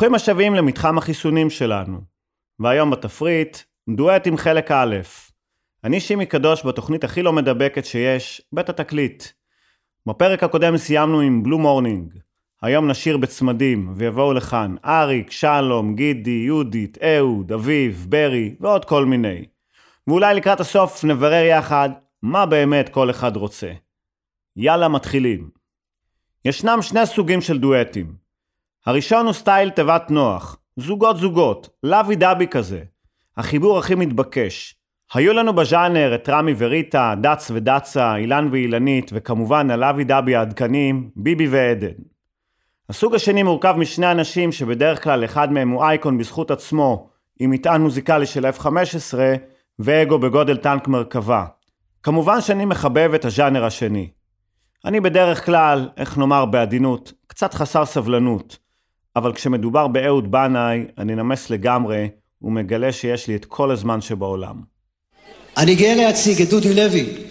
ברוכים השבים למתחם החיסונים שלנו. והיום בתפריט, דואטים חלק א'. אני שימי קדוש בתוכנית הכי לא מדבקת שיש, בית התקליט. בפרק הקודם סיימנו עם Blue Morning. היום נשיר בצמדים, ויבואו לכאן אריק, שלום, גידי, יהודית, אהוד, אביב, ברי, ועוד כל מיני. ואולי לקראת הסוף נברר יחד מה באמת כל אחד רוצה. יאללה, מתחילים. ישנם שני סוגים של דואטים. הראשון הוא סטייל תיבת נוח, זוגות זוגות, לוי דבי כזה. החיבור הכי מתבקש. היו לנו בז'אנר את רמי וריטה, דץ ודצה, אילן ואילנית, וכמובן הלוי דבי העדכניים, ביבי ועדן. הסוג השני מורכב משני אנשים שבדרך כלל אחד מהם הוא אייקון בזכות עצמו, עם מטען מוזיקלי של F-15, ואגו בגודל טנק מרכבה. כמובן שאני מחבב את הז'אנר השני. אני בדרך כלל, איך נאמר בעדינות, קצת חסר סבלנות. אבל כשמדובר באהוד בנאי, אני נמס לגמרי ומגלה שיש לי את כל הזמן שבעולם. אני גאה להציג את דודי לוי.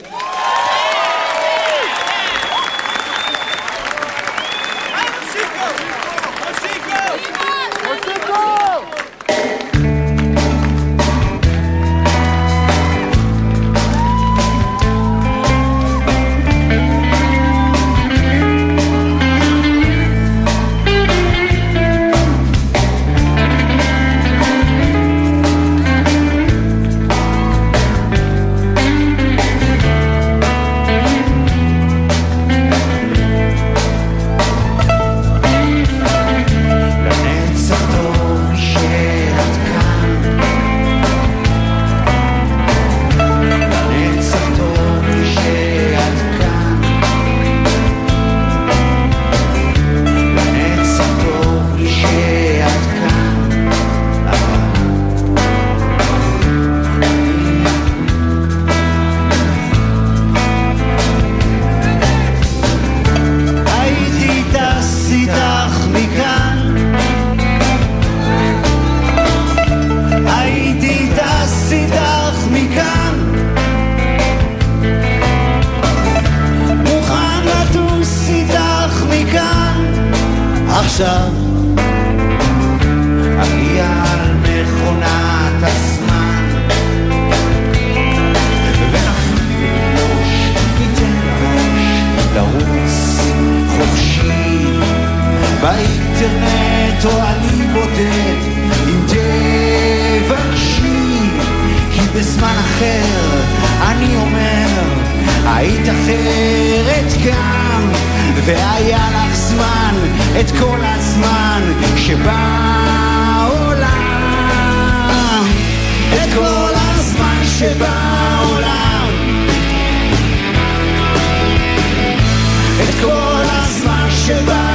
באינטרנט או אני בודד אם תבקשי כי בזמן אחר אני אומר היית אחרת גם והיה לך זמן את כל הזמן שבא את שבעולם. את כל הזמן שבעולם.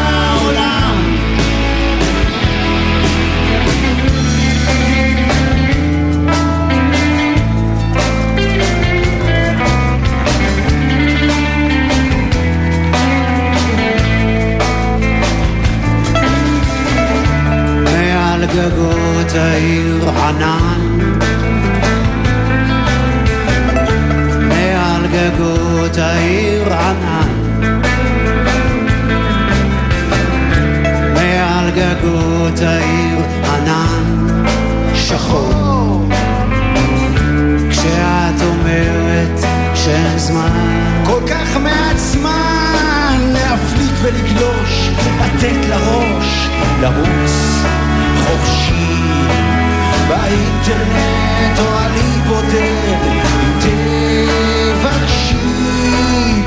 גגות העיר ענן. מעל גגות העיר ענן. מעל גגות העיר ענן שחור. כשאת אומרת שאין זמן. כל כך מעט זמן להפליג ולגלור לתת לראש לרוץ חופשי באינטרנט או אני בודד תבקשי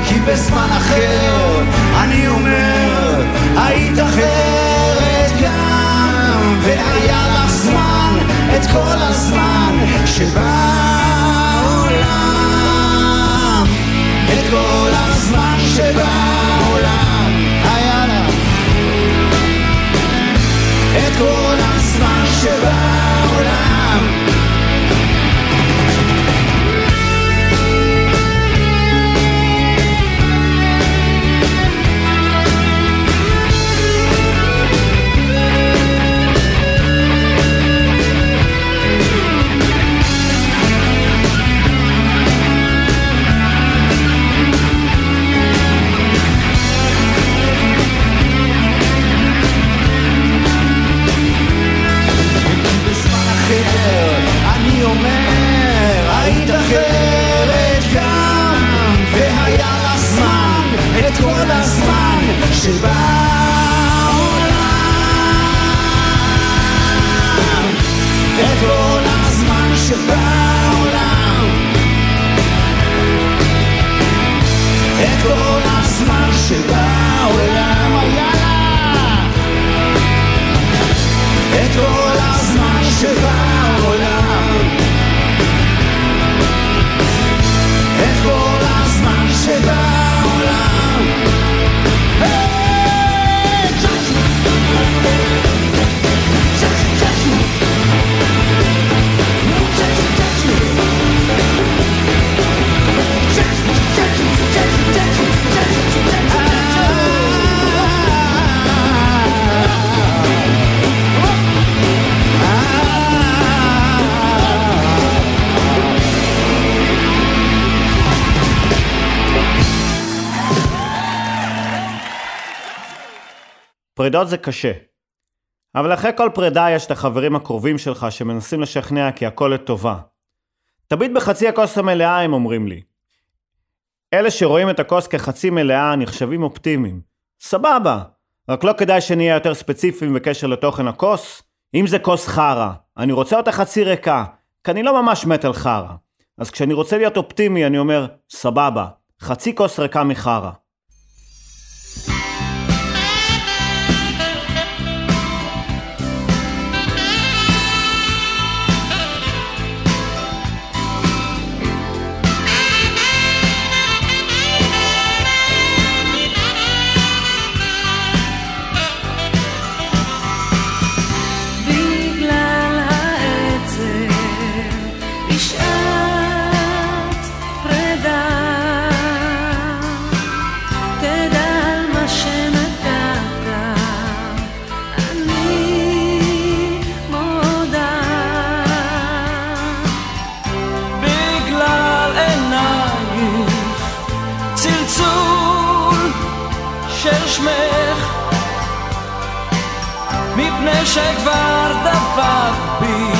כי בזמן אחר אני אומר היית אחרת גם והיה לך זמן את כל הזמן שבא פרידות זה קשה. אבל אחרי כל פרידה יש את החברים הקרובים שלך שמנסים לשכנע כי הכל לטובה. תביט בחצי הכוס המלאה, הם אומרים לי. אלה שרואים את הכוס כחצי מלאה נחשבים אופטימיים. סבבה, רק לא כדאי שנהיה יותר ספציפיים בקשר לתוכן הכוס? אם זה כוס חרא, אני רוצה אותה חצי ריקה, כי אני לא ממש מת על חרא. אז כשאני רוצה להיות אופטימי אני אומר, סבבה, חצי כוס ריקה מחרא. מפני שכבר דבק בי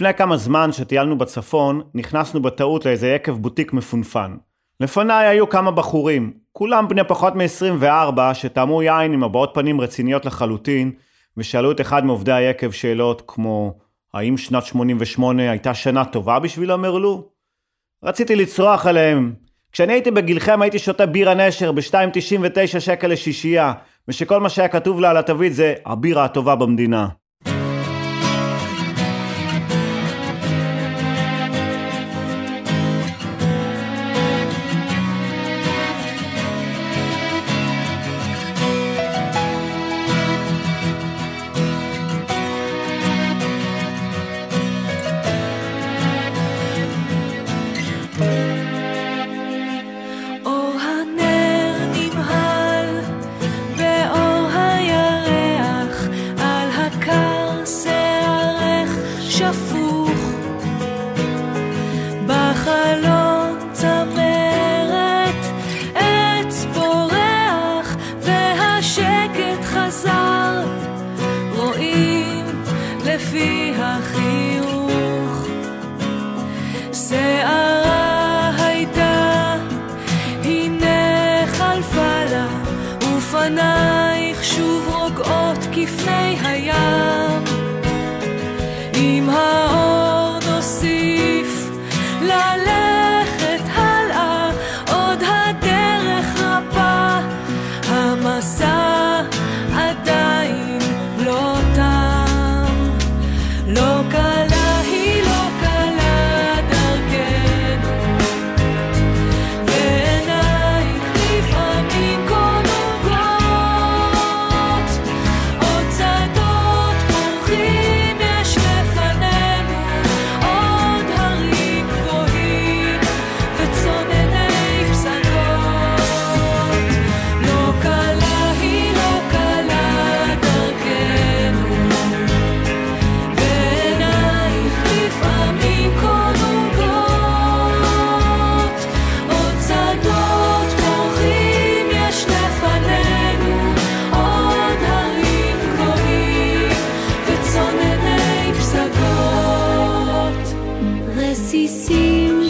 לפני כמה זמן שטיילנו בצפון, נכנסנו בטעות לאיזה יקב בוטיק מפונפן. לפניי היו כמה בחורים, כולם בני פחות מ-24, שטעמו יין עם הבעות פנים רציניות לחלוטין, ושאלו את אחד מעובדי היקב שאלות כמו האם שנת 88 הייתה שנה טובה בשביל המרלו? רציתי לצרוח עליהם. כשאני הייתי בגילכם הייתי שותה בירה נשר ב-2.99 שקל לשישייה, ושכל מה שהיה כתוב לה על התווית זה הבירה הטובה במדינה. שפוך בחלון צמרת עץ פורח והשקט חזר. רואים לפי החיוך. שערה הייתה, הנה חלפה לה, ופנייך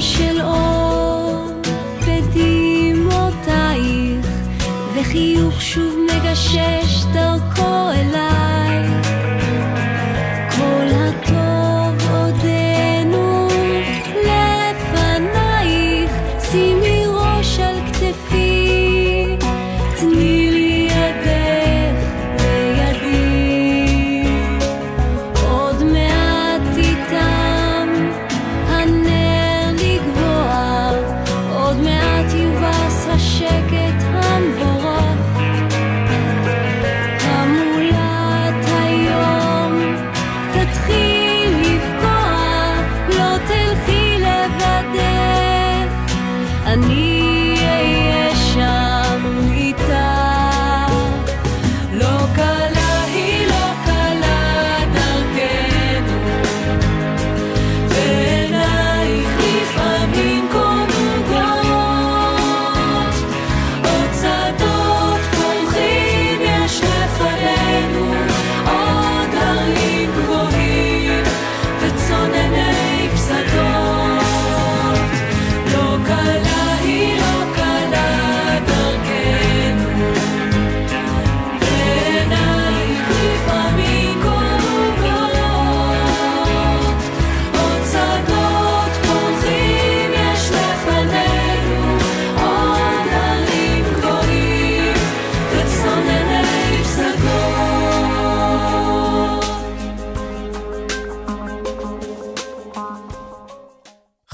של אור בדמעותייך וחיוך שוב מגשש דרכו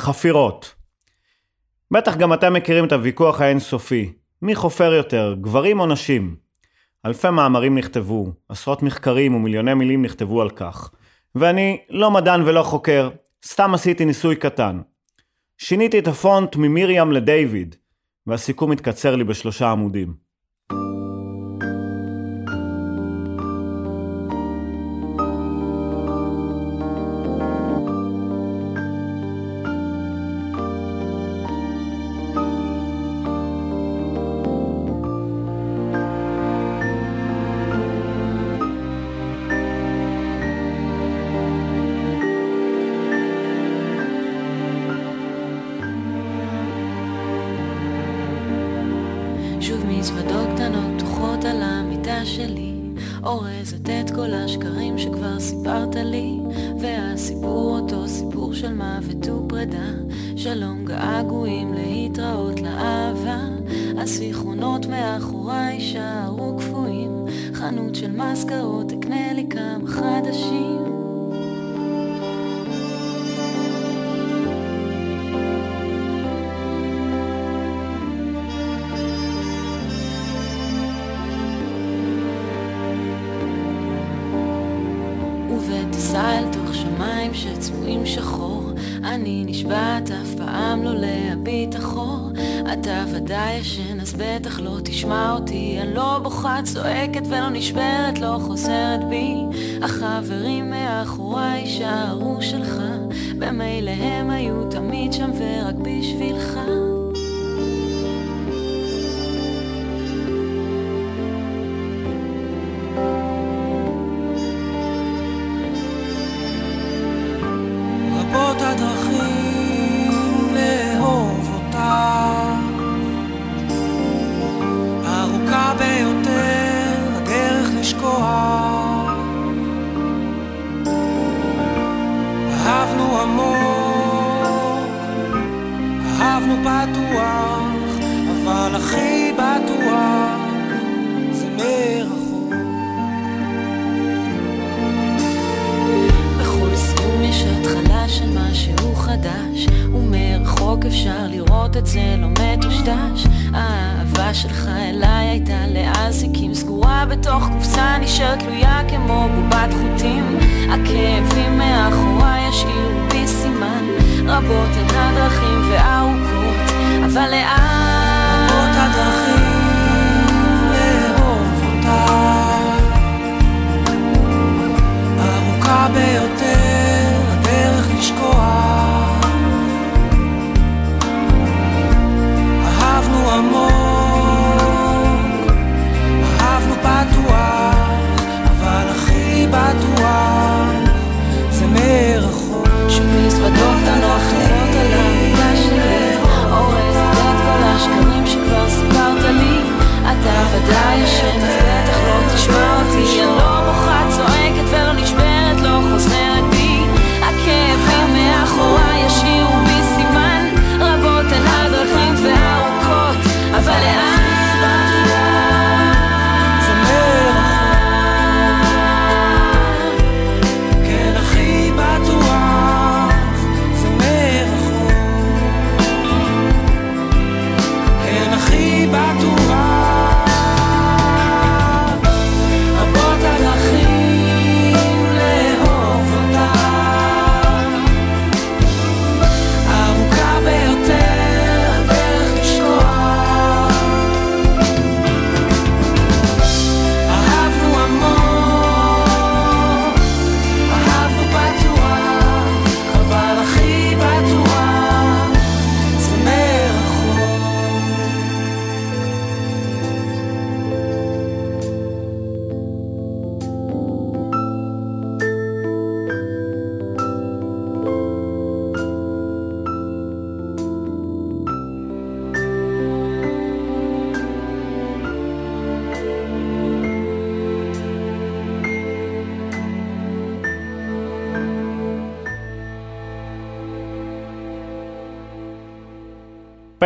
חפירות. בטח גם אתם מכירים את הוויכוח האינסופי. מי חופר יותר, גברים או נשים? אלפי מאמרים נכתבו, עשרות מחקרים ומיליוני מילים נכתבו על כך. ואני לא מדען ולא חוקר, סתם עשיתי ניסוי קטן. שיניתי את הפונט ממרים לדיוויד, והסיכום התקצר לי בשלושה עמודים. ובטיסה אל תוך שמיים שצבועים שחור. אני נשבעת אף פעם לא להביט אחור. אתה ודאי ישן אז בטח לא תשמע אותי. אני לא בוכה צועקת ולא נשברת לא חוזרת בי. החברים מאחוריי יישארו שלך. במילא הם היו תמיד שם ורק בשבילך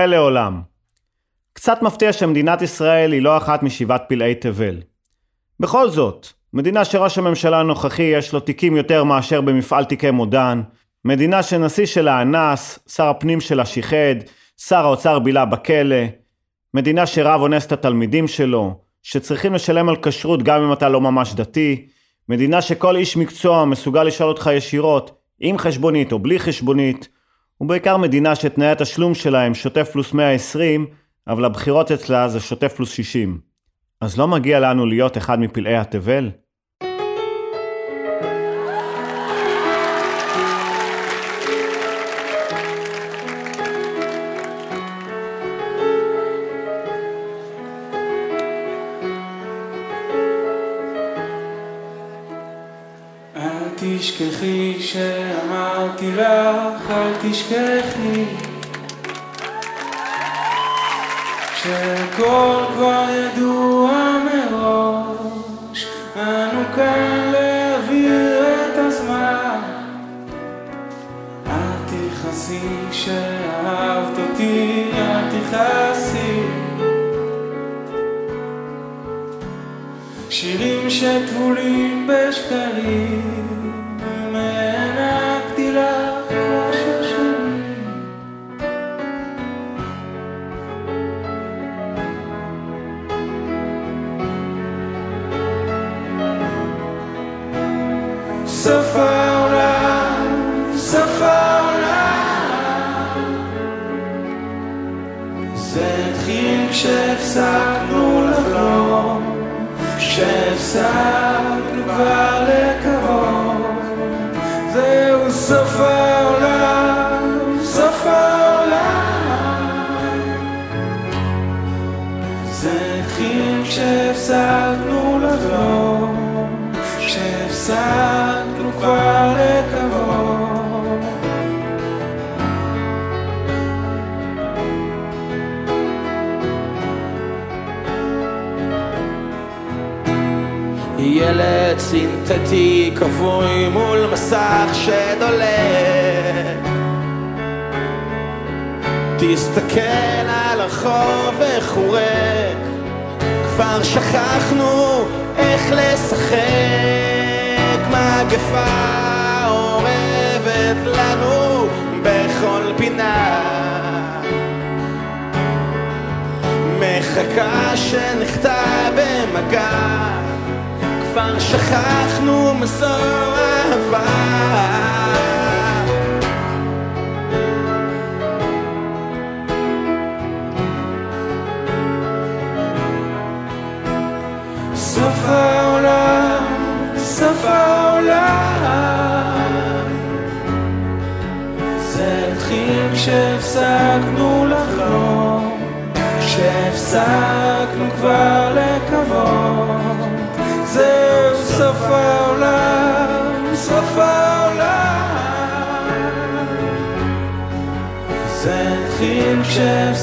פלא עולם. קצת מפתיע שמדינת ישראל היא לא אחת משבעת פלאי תבל. בכל זאת, מדינה שראש הממשלה הנוכחי יש לו תיקים יותר מאשר במפעל תיקי מודן, מדינה שנשיא שלה אנס, שר הפנים שלה שיחד, שר האוצר בילה בכלא, מדינה שרב אונס את התלמידים שלו, שצריכים לשלם על כשרות גם אם אתה לא ממש דתי, מדינה שכל איש מקצוע מסוגל לשאול אותך ישירות, עם חשבונית או בלי חשבונית, ובעיקר מדינה שתנאי התשלום שלה הם שוטף פלוס 120, אבל הבחירות אצלה זה שוטף פלוס 60. אז לא מגיע לנו להיות אחד מפלאי התבל? לך, אל תשכחי שהכל כבר ידוע מראש, אנו כאן להעביר את הזמן. אל תכעסי שאהבת אותי, אל תכעסי. שירים שטבולים בשקרים, כשהפסקנו לחלום, כשהפסקנו כבר סינתטי כבוי מול מסך שדולק. תסתכל על הרחוב איך הוא ריק. כבר שכחנו איך לשחק. מגפה אורבת לנו בכל פינה. מחכה שנחטא במגע כבר שכחנו מזו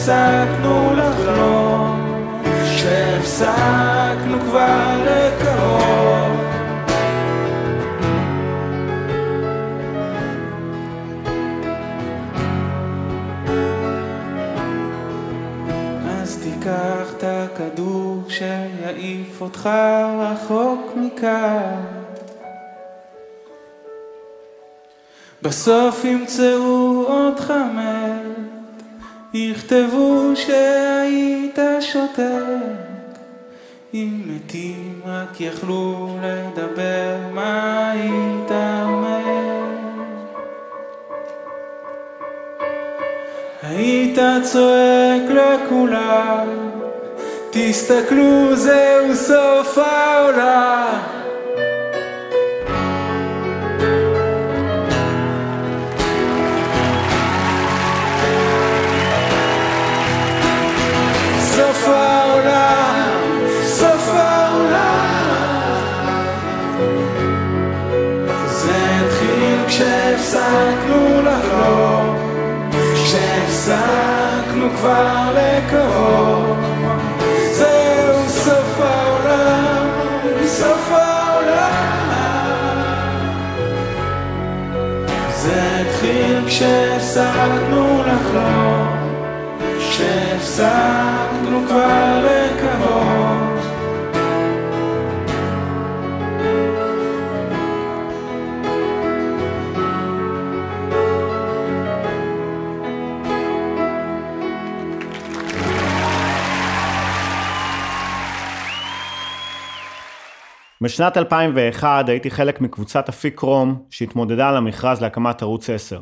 כשהפסקנו לחלום, כשהפסקנו כבר לקרוב. אז תיקח את הכדור שיעיף אותך רחוק מכאן. בסוף ימצאו אותך רק יכלו לדבר, מה היית אומר? היית צועק לכולם, תסתכלו זהו סוף העולם. כבר לקרוב. זהו סוף העולם, סוף העולם. זה התחיל כשהפסקנו לחלום. כשהפסקנו כבר לקוות בשנת 2001 הייתי חלק מקבוצת אפיק רום שהתמודדה על המכרז להקמת ערוץ 10.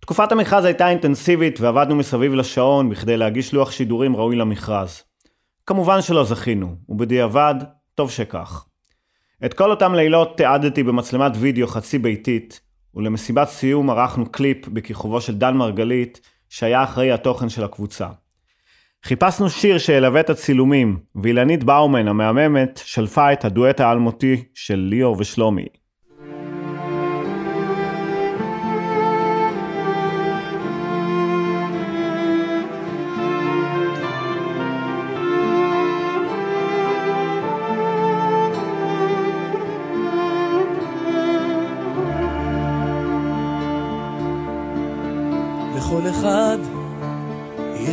תקופת המכרז הייתה אינטנסיבית ועבדנו מסביב לשעון בכדי להגיש לוח שידורים ראוי למכרז. כמובן שלא זכינו, ובדיעבד, טוב שכך. את כל אותם לילות תיעדתי במצלמת וידאו חצי ביתית, ולמסיבת סיום ערכנו קליפ בכיכובו של דן מרגלית, שהיה אחראי התוכן של הקבוצה. חיפשנו שיר שילווה את הצילומים, ואילנית באומן המהממת שלפה את הדואט האלמותי של ליאור ושלומי.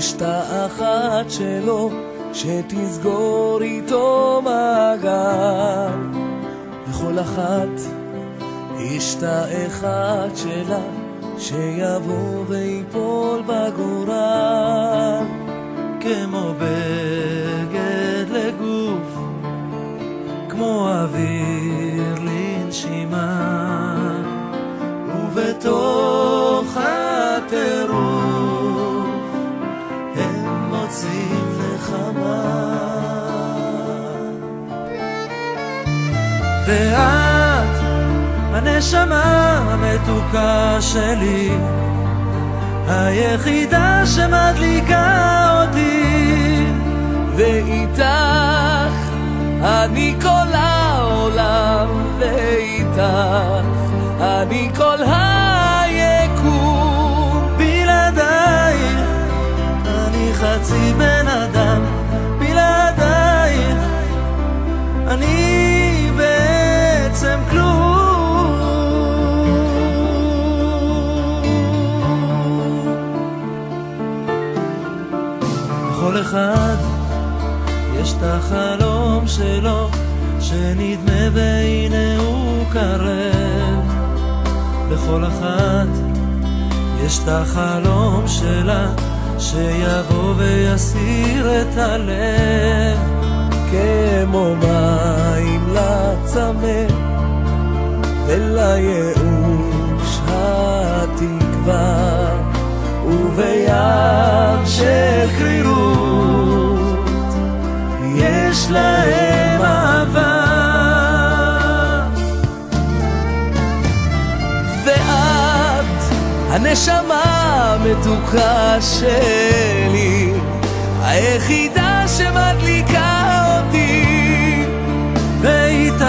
יש תא אחת שלו, שתסגור איתו מעגל. לכל אחת יש תא אחד שלה, שיבוא ויפול בגורל. כמו בגד לגוף, כמו אוויר לנשימה, ובתוך הנשמה המתוקה שלי, היחידה שמדליקה אותי, ואיתך אני כל העולם, ואיתך אני כל היקום. בלעדייך אני חצי בן אחד יש את החלום שלו, שנדמה והנה הוא קרב. לכל אחת יש את החלום שלה, שיבוא ויסיר את הלב. כמו מים לצמא ולייאוש התקווה ובים של קרירות יש להם אהבה. ואת הנשמה המתוקה שלי היחידה שמדליקה אותי. ואיתך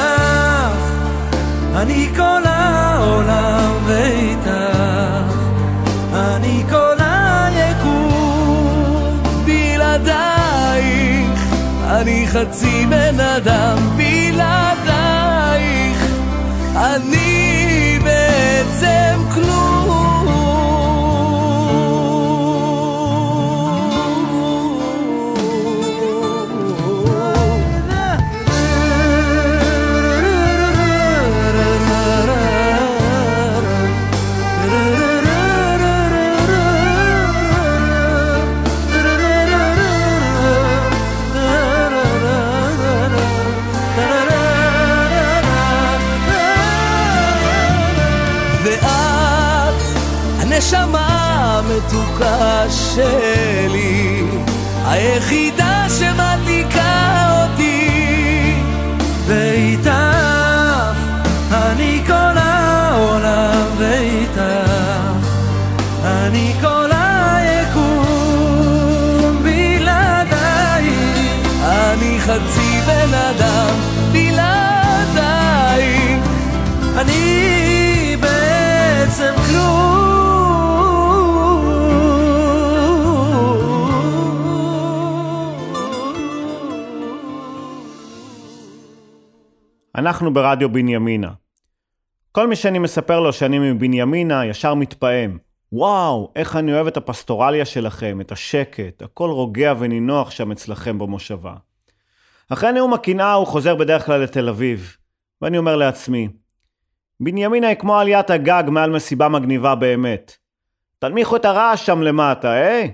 אני כל העולם ואיתך אני כל אני חצי בן אדם בלעדייך. אני בעצם ואת הנשמה המתוקה שלי, היחידה אנחנו ברדיו בנימינה. כל מי שאני מספר לו שאני מבנימינה ישר מתפעם. וואו, איך אני אוהב את הפסטורליה שלכם, את השקט, הכל רוגע ונינוח שם אצלכם במושבה. אחרי נאום הקנאה הוא חוזר בדרך כלל לתל אביב, ואני אומר לעצמי, בנימינה היא כמו עליית הגג מעל מסיבה מגניבה באמת. תנמיכו את הרעש שם למטה, אה?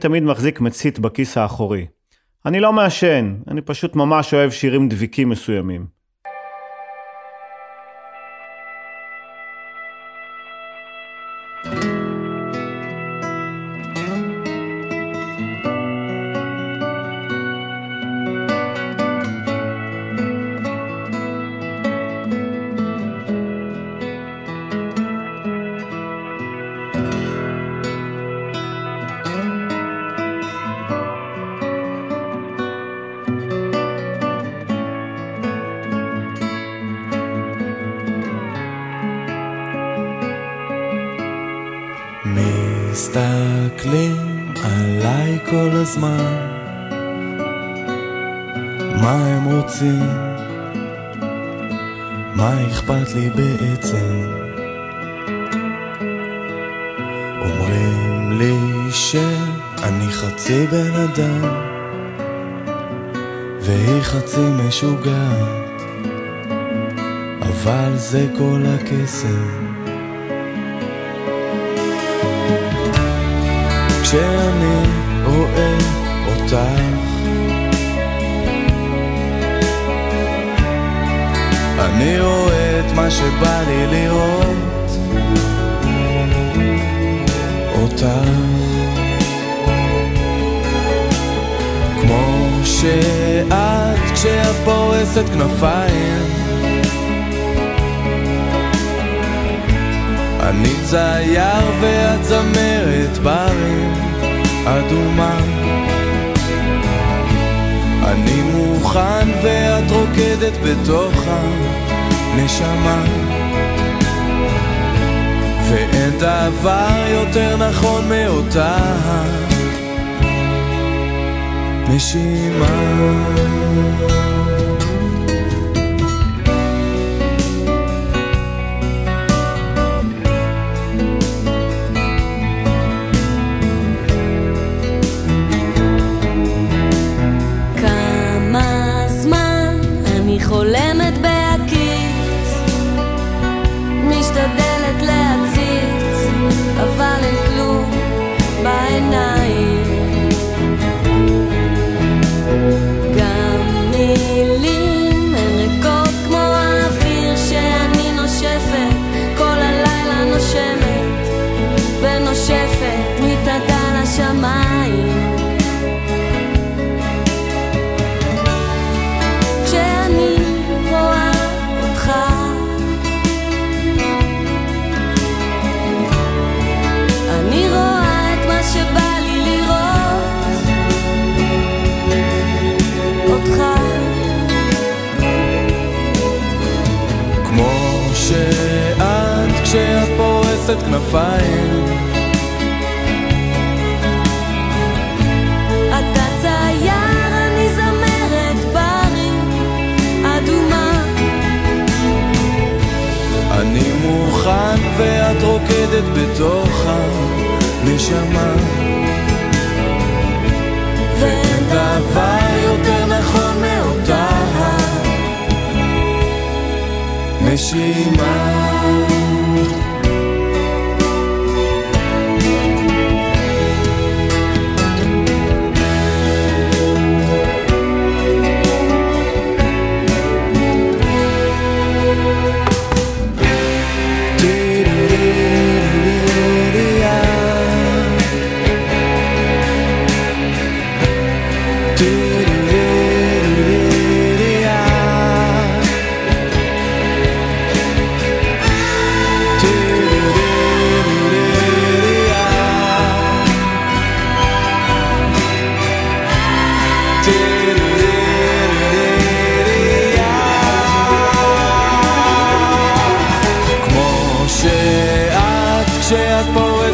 תמיד מחזיק מצית בכיס האחורי. אני לא מעשן, אני פשוט ממש אוהב שירים דביקים מסוימים. רוצים? מה אכפת לי בעצם? אומרים לי שאני חצי בן אדם והיא חצי משוגעת אבל זה כל הקסם כשאני רואה אותך אני רואה את מה שבא לי לראות. אותך כמו שאת כשאת פורסת כנפיים. אני צייר ואת זמרת ברים אדומה. אני מוכן ואת רוקדת בתוך הנשמה. ואין דבר יותר נכון מאותה נשימה tonight. פורסת כנפיים. אתה צייר, אני זמרת ברים אדומה. אני מוכן ואת רוקדת בתוך הנשמה. ואין דבר יותר נכון מאותה נשימה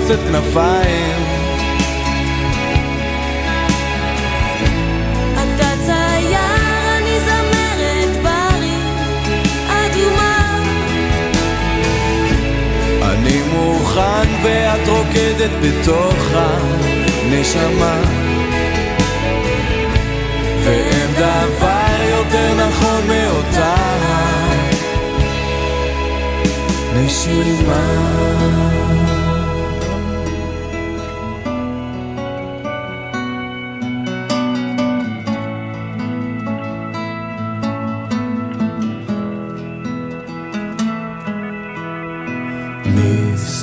פורסת כנפיים. אתה צייר, אני זמרת ברים אדומה אני מוכן ואת רוקדת בתוך הנשמה. ואין דבר יותר נכון מאותה נשימה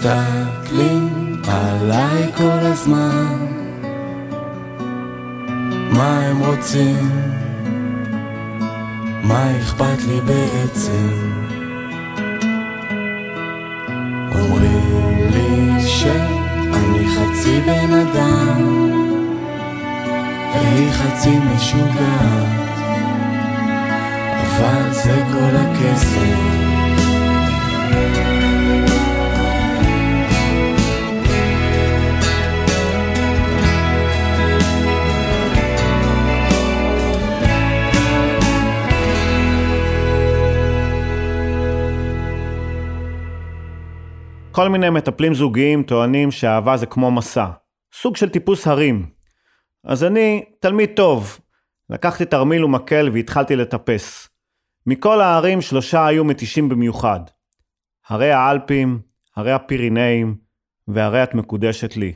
מסתכלים עליי כל הזמן מה הם רוצים? מה אכפת לי בעצם? אומרים לי שאני חצי בן אדם והיא חצי משוגעת אבל זה כל הכסף כל מיני מטפלים זוגיים טוענים שאהבה זה כמו מסע. סוג של טיפוס הרים. אז אני תלמיד טוב. לקחתי תרמיל ומקל והתחלתי לטפס. מכל ההרים שלושה היו מתישים במיוחד. הרי האלפים, הרי הפירינאים, והרי את מקודשת לי.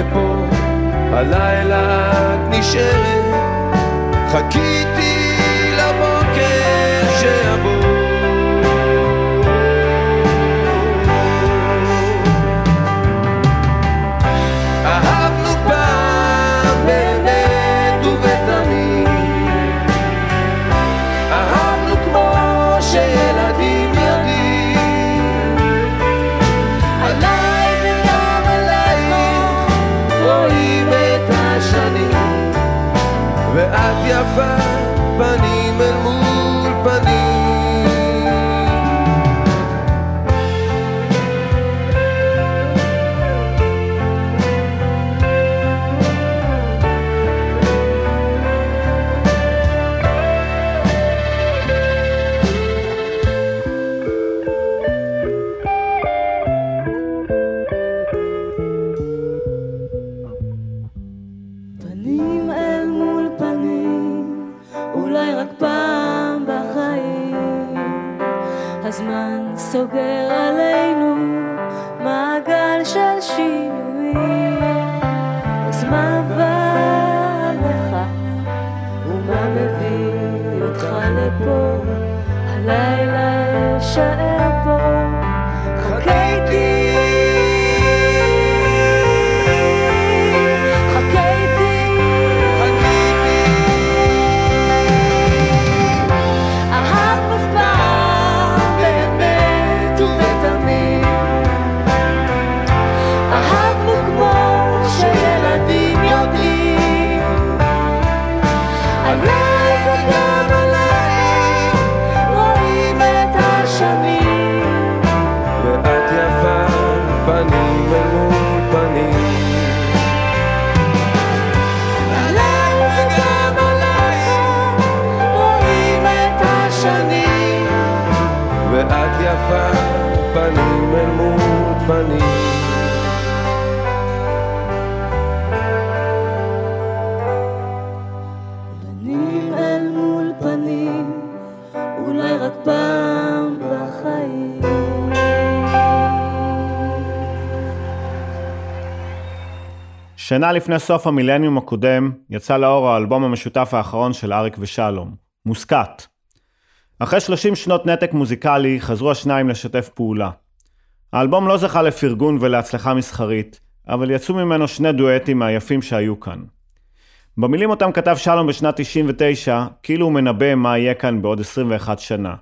לפה, הלילה את נשארת, חכיתי שנה לפני סוף המילניום הקודם, יצא לאור האלבום המשותף האחרון של אריק ושלום, מוסקת. אחרי 30 שנות נתק מוזיקלי, חזרו השניים לשתף פעולה. האלבום לא זכה לפרגון ולהצלחה מסחרית, אבל יצאו ממנו שני דואטים מהיפים שהיו כאן. במילים אותם כתב שלום בשנת 99, כאילו הוא מנבא מה יהיה כאן בעוד 21 שנה.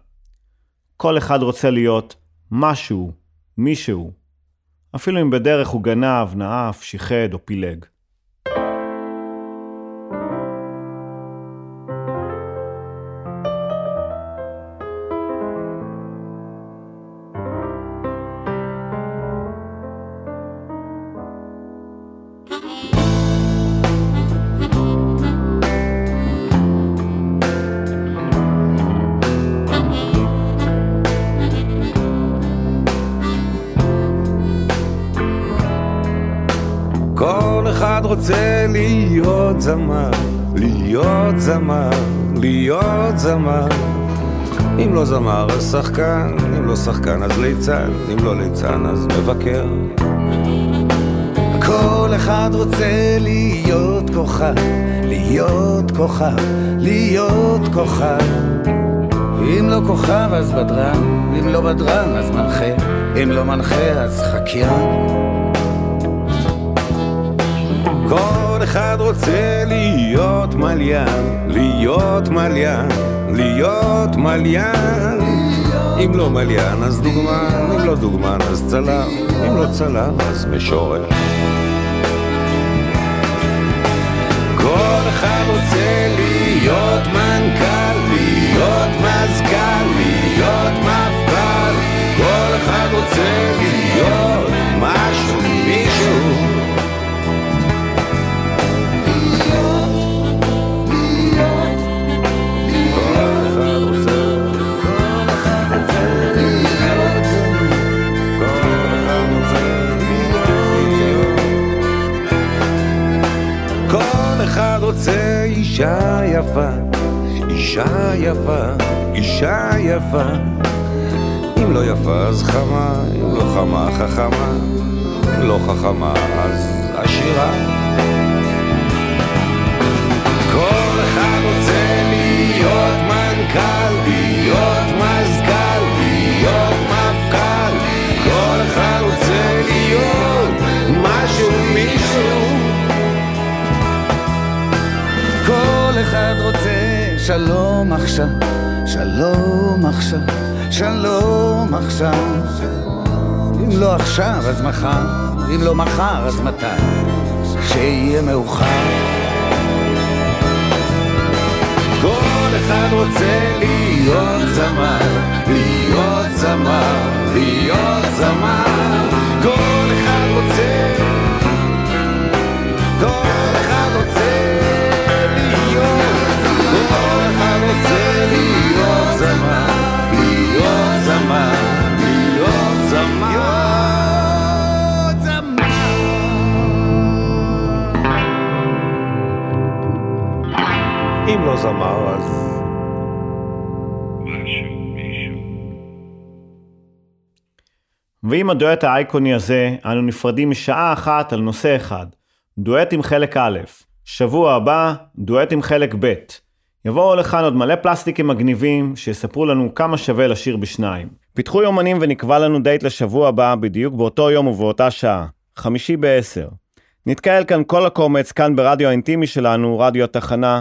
כל אחד רוצה להיות משהו, מישהו. אפילו אם בדרך הוא גנב, נאף, שיחד או פילג. זמר, להיות זמר, להיות זמר. אם לא זמר אז שחקן, אם לא שחקן אז ליצן, אם לא ליצן אז מבקר. כל אחד רוצה להיות כוכב, להיות כוכב, להיות כוכב. אם לא כוכב אז בדרן, אם לא בדרן אז מנחה, אם לא מנחה אז חקירה. אחד רוצה להיות מליין, להיות מליין, להיות מליין. אם לא מליין אז דוגמן, אם לא דוגמן אז צלם, אם לא צלם אז משורר. כל אחד רוצה להיות מנכ"ל, להיות מזכ"ל, להיות מפכ"ל. כל אחד רוצה להיות יפה. אם לא יפה אז חמה, אם לא חמה חכמה, אם לא חכמה אז עשירה. כל אחד רוצה להיות מנכ"ל, להיות מזכ"ל, להיות מפכ"ל. כל אחד רוצה להיות משהו, מישהו. כל אחד רוצה שלום עכשיו, שלום עכשיו, שלום עכשיו. אם לא עכשיו אז מחר, אם לא מחר אז מתי? כשיהיה מאוחר. כל אחד רוצה להיות זמר, להיות זמר, להיות זמר. כל אחד רוצה, כל אחד זמר אז... ועם הדואט האייקוני הזה, אנו נפרדים משעה אחת על נושא אחד. דואט עם חלק א', שבוע הבא, דואט עם חלק ב'. יבואו לכאן עוד מלא פלסטיקים מגניבים, שיספרו לנו כמה שווה לשיר בשניים. פיתחו יומנים ונקבע לנו דייט לשבוע הבא, בדיוק באותו יום ובאותה שעה. חמישי בעשר. נתקהל כאן כל הקומץ, כאן ברדיו האינטימי שלנו, רדיו התחנה,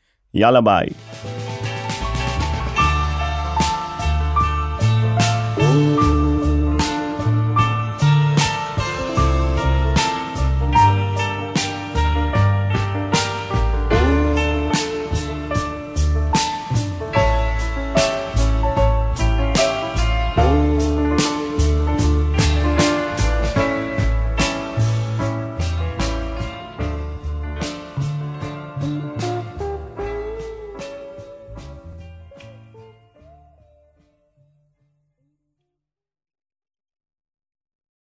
יאללה ביי.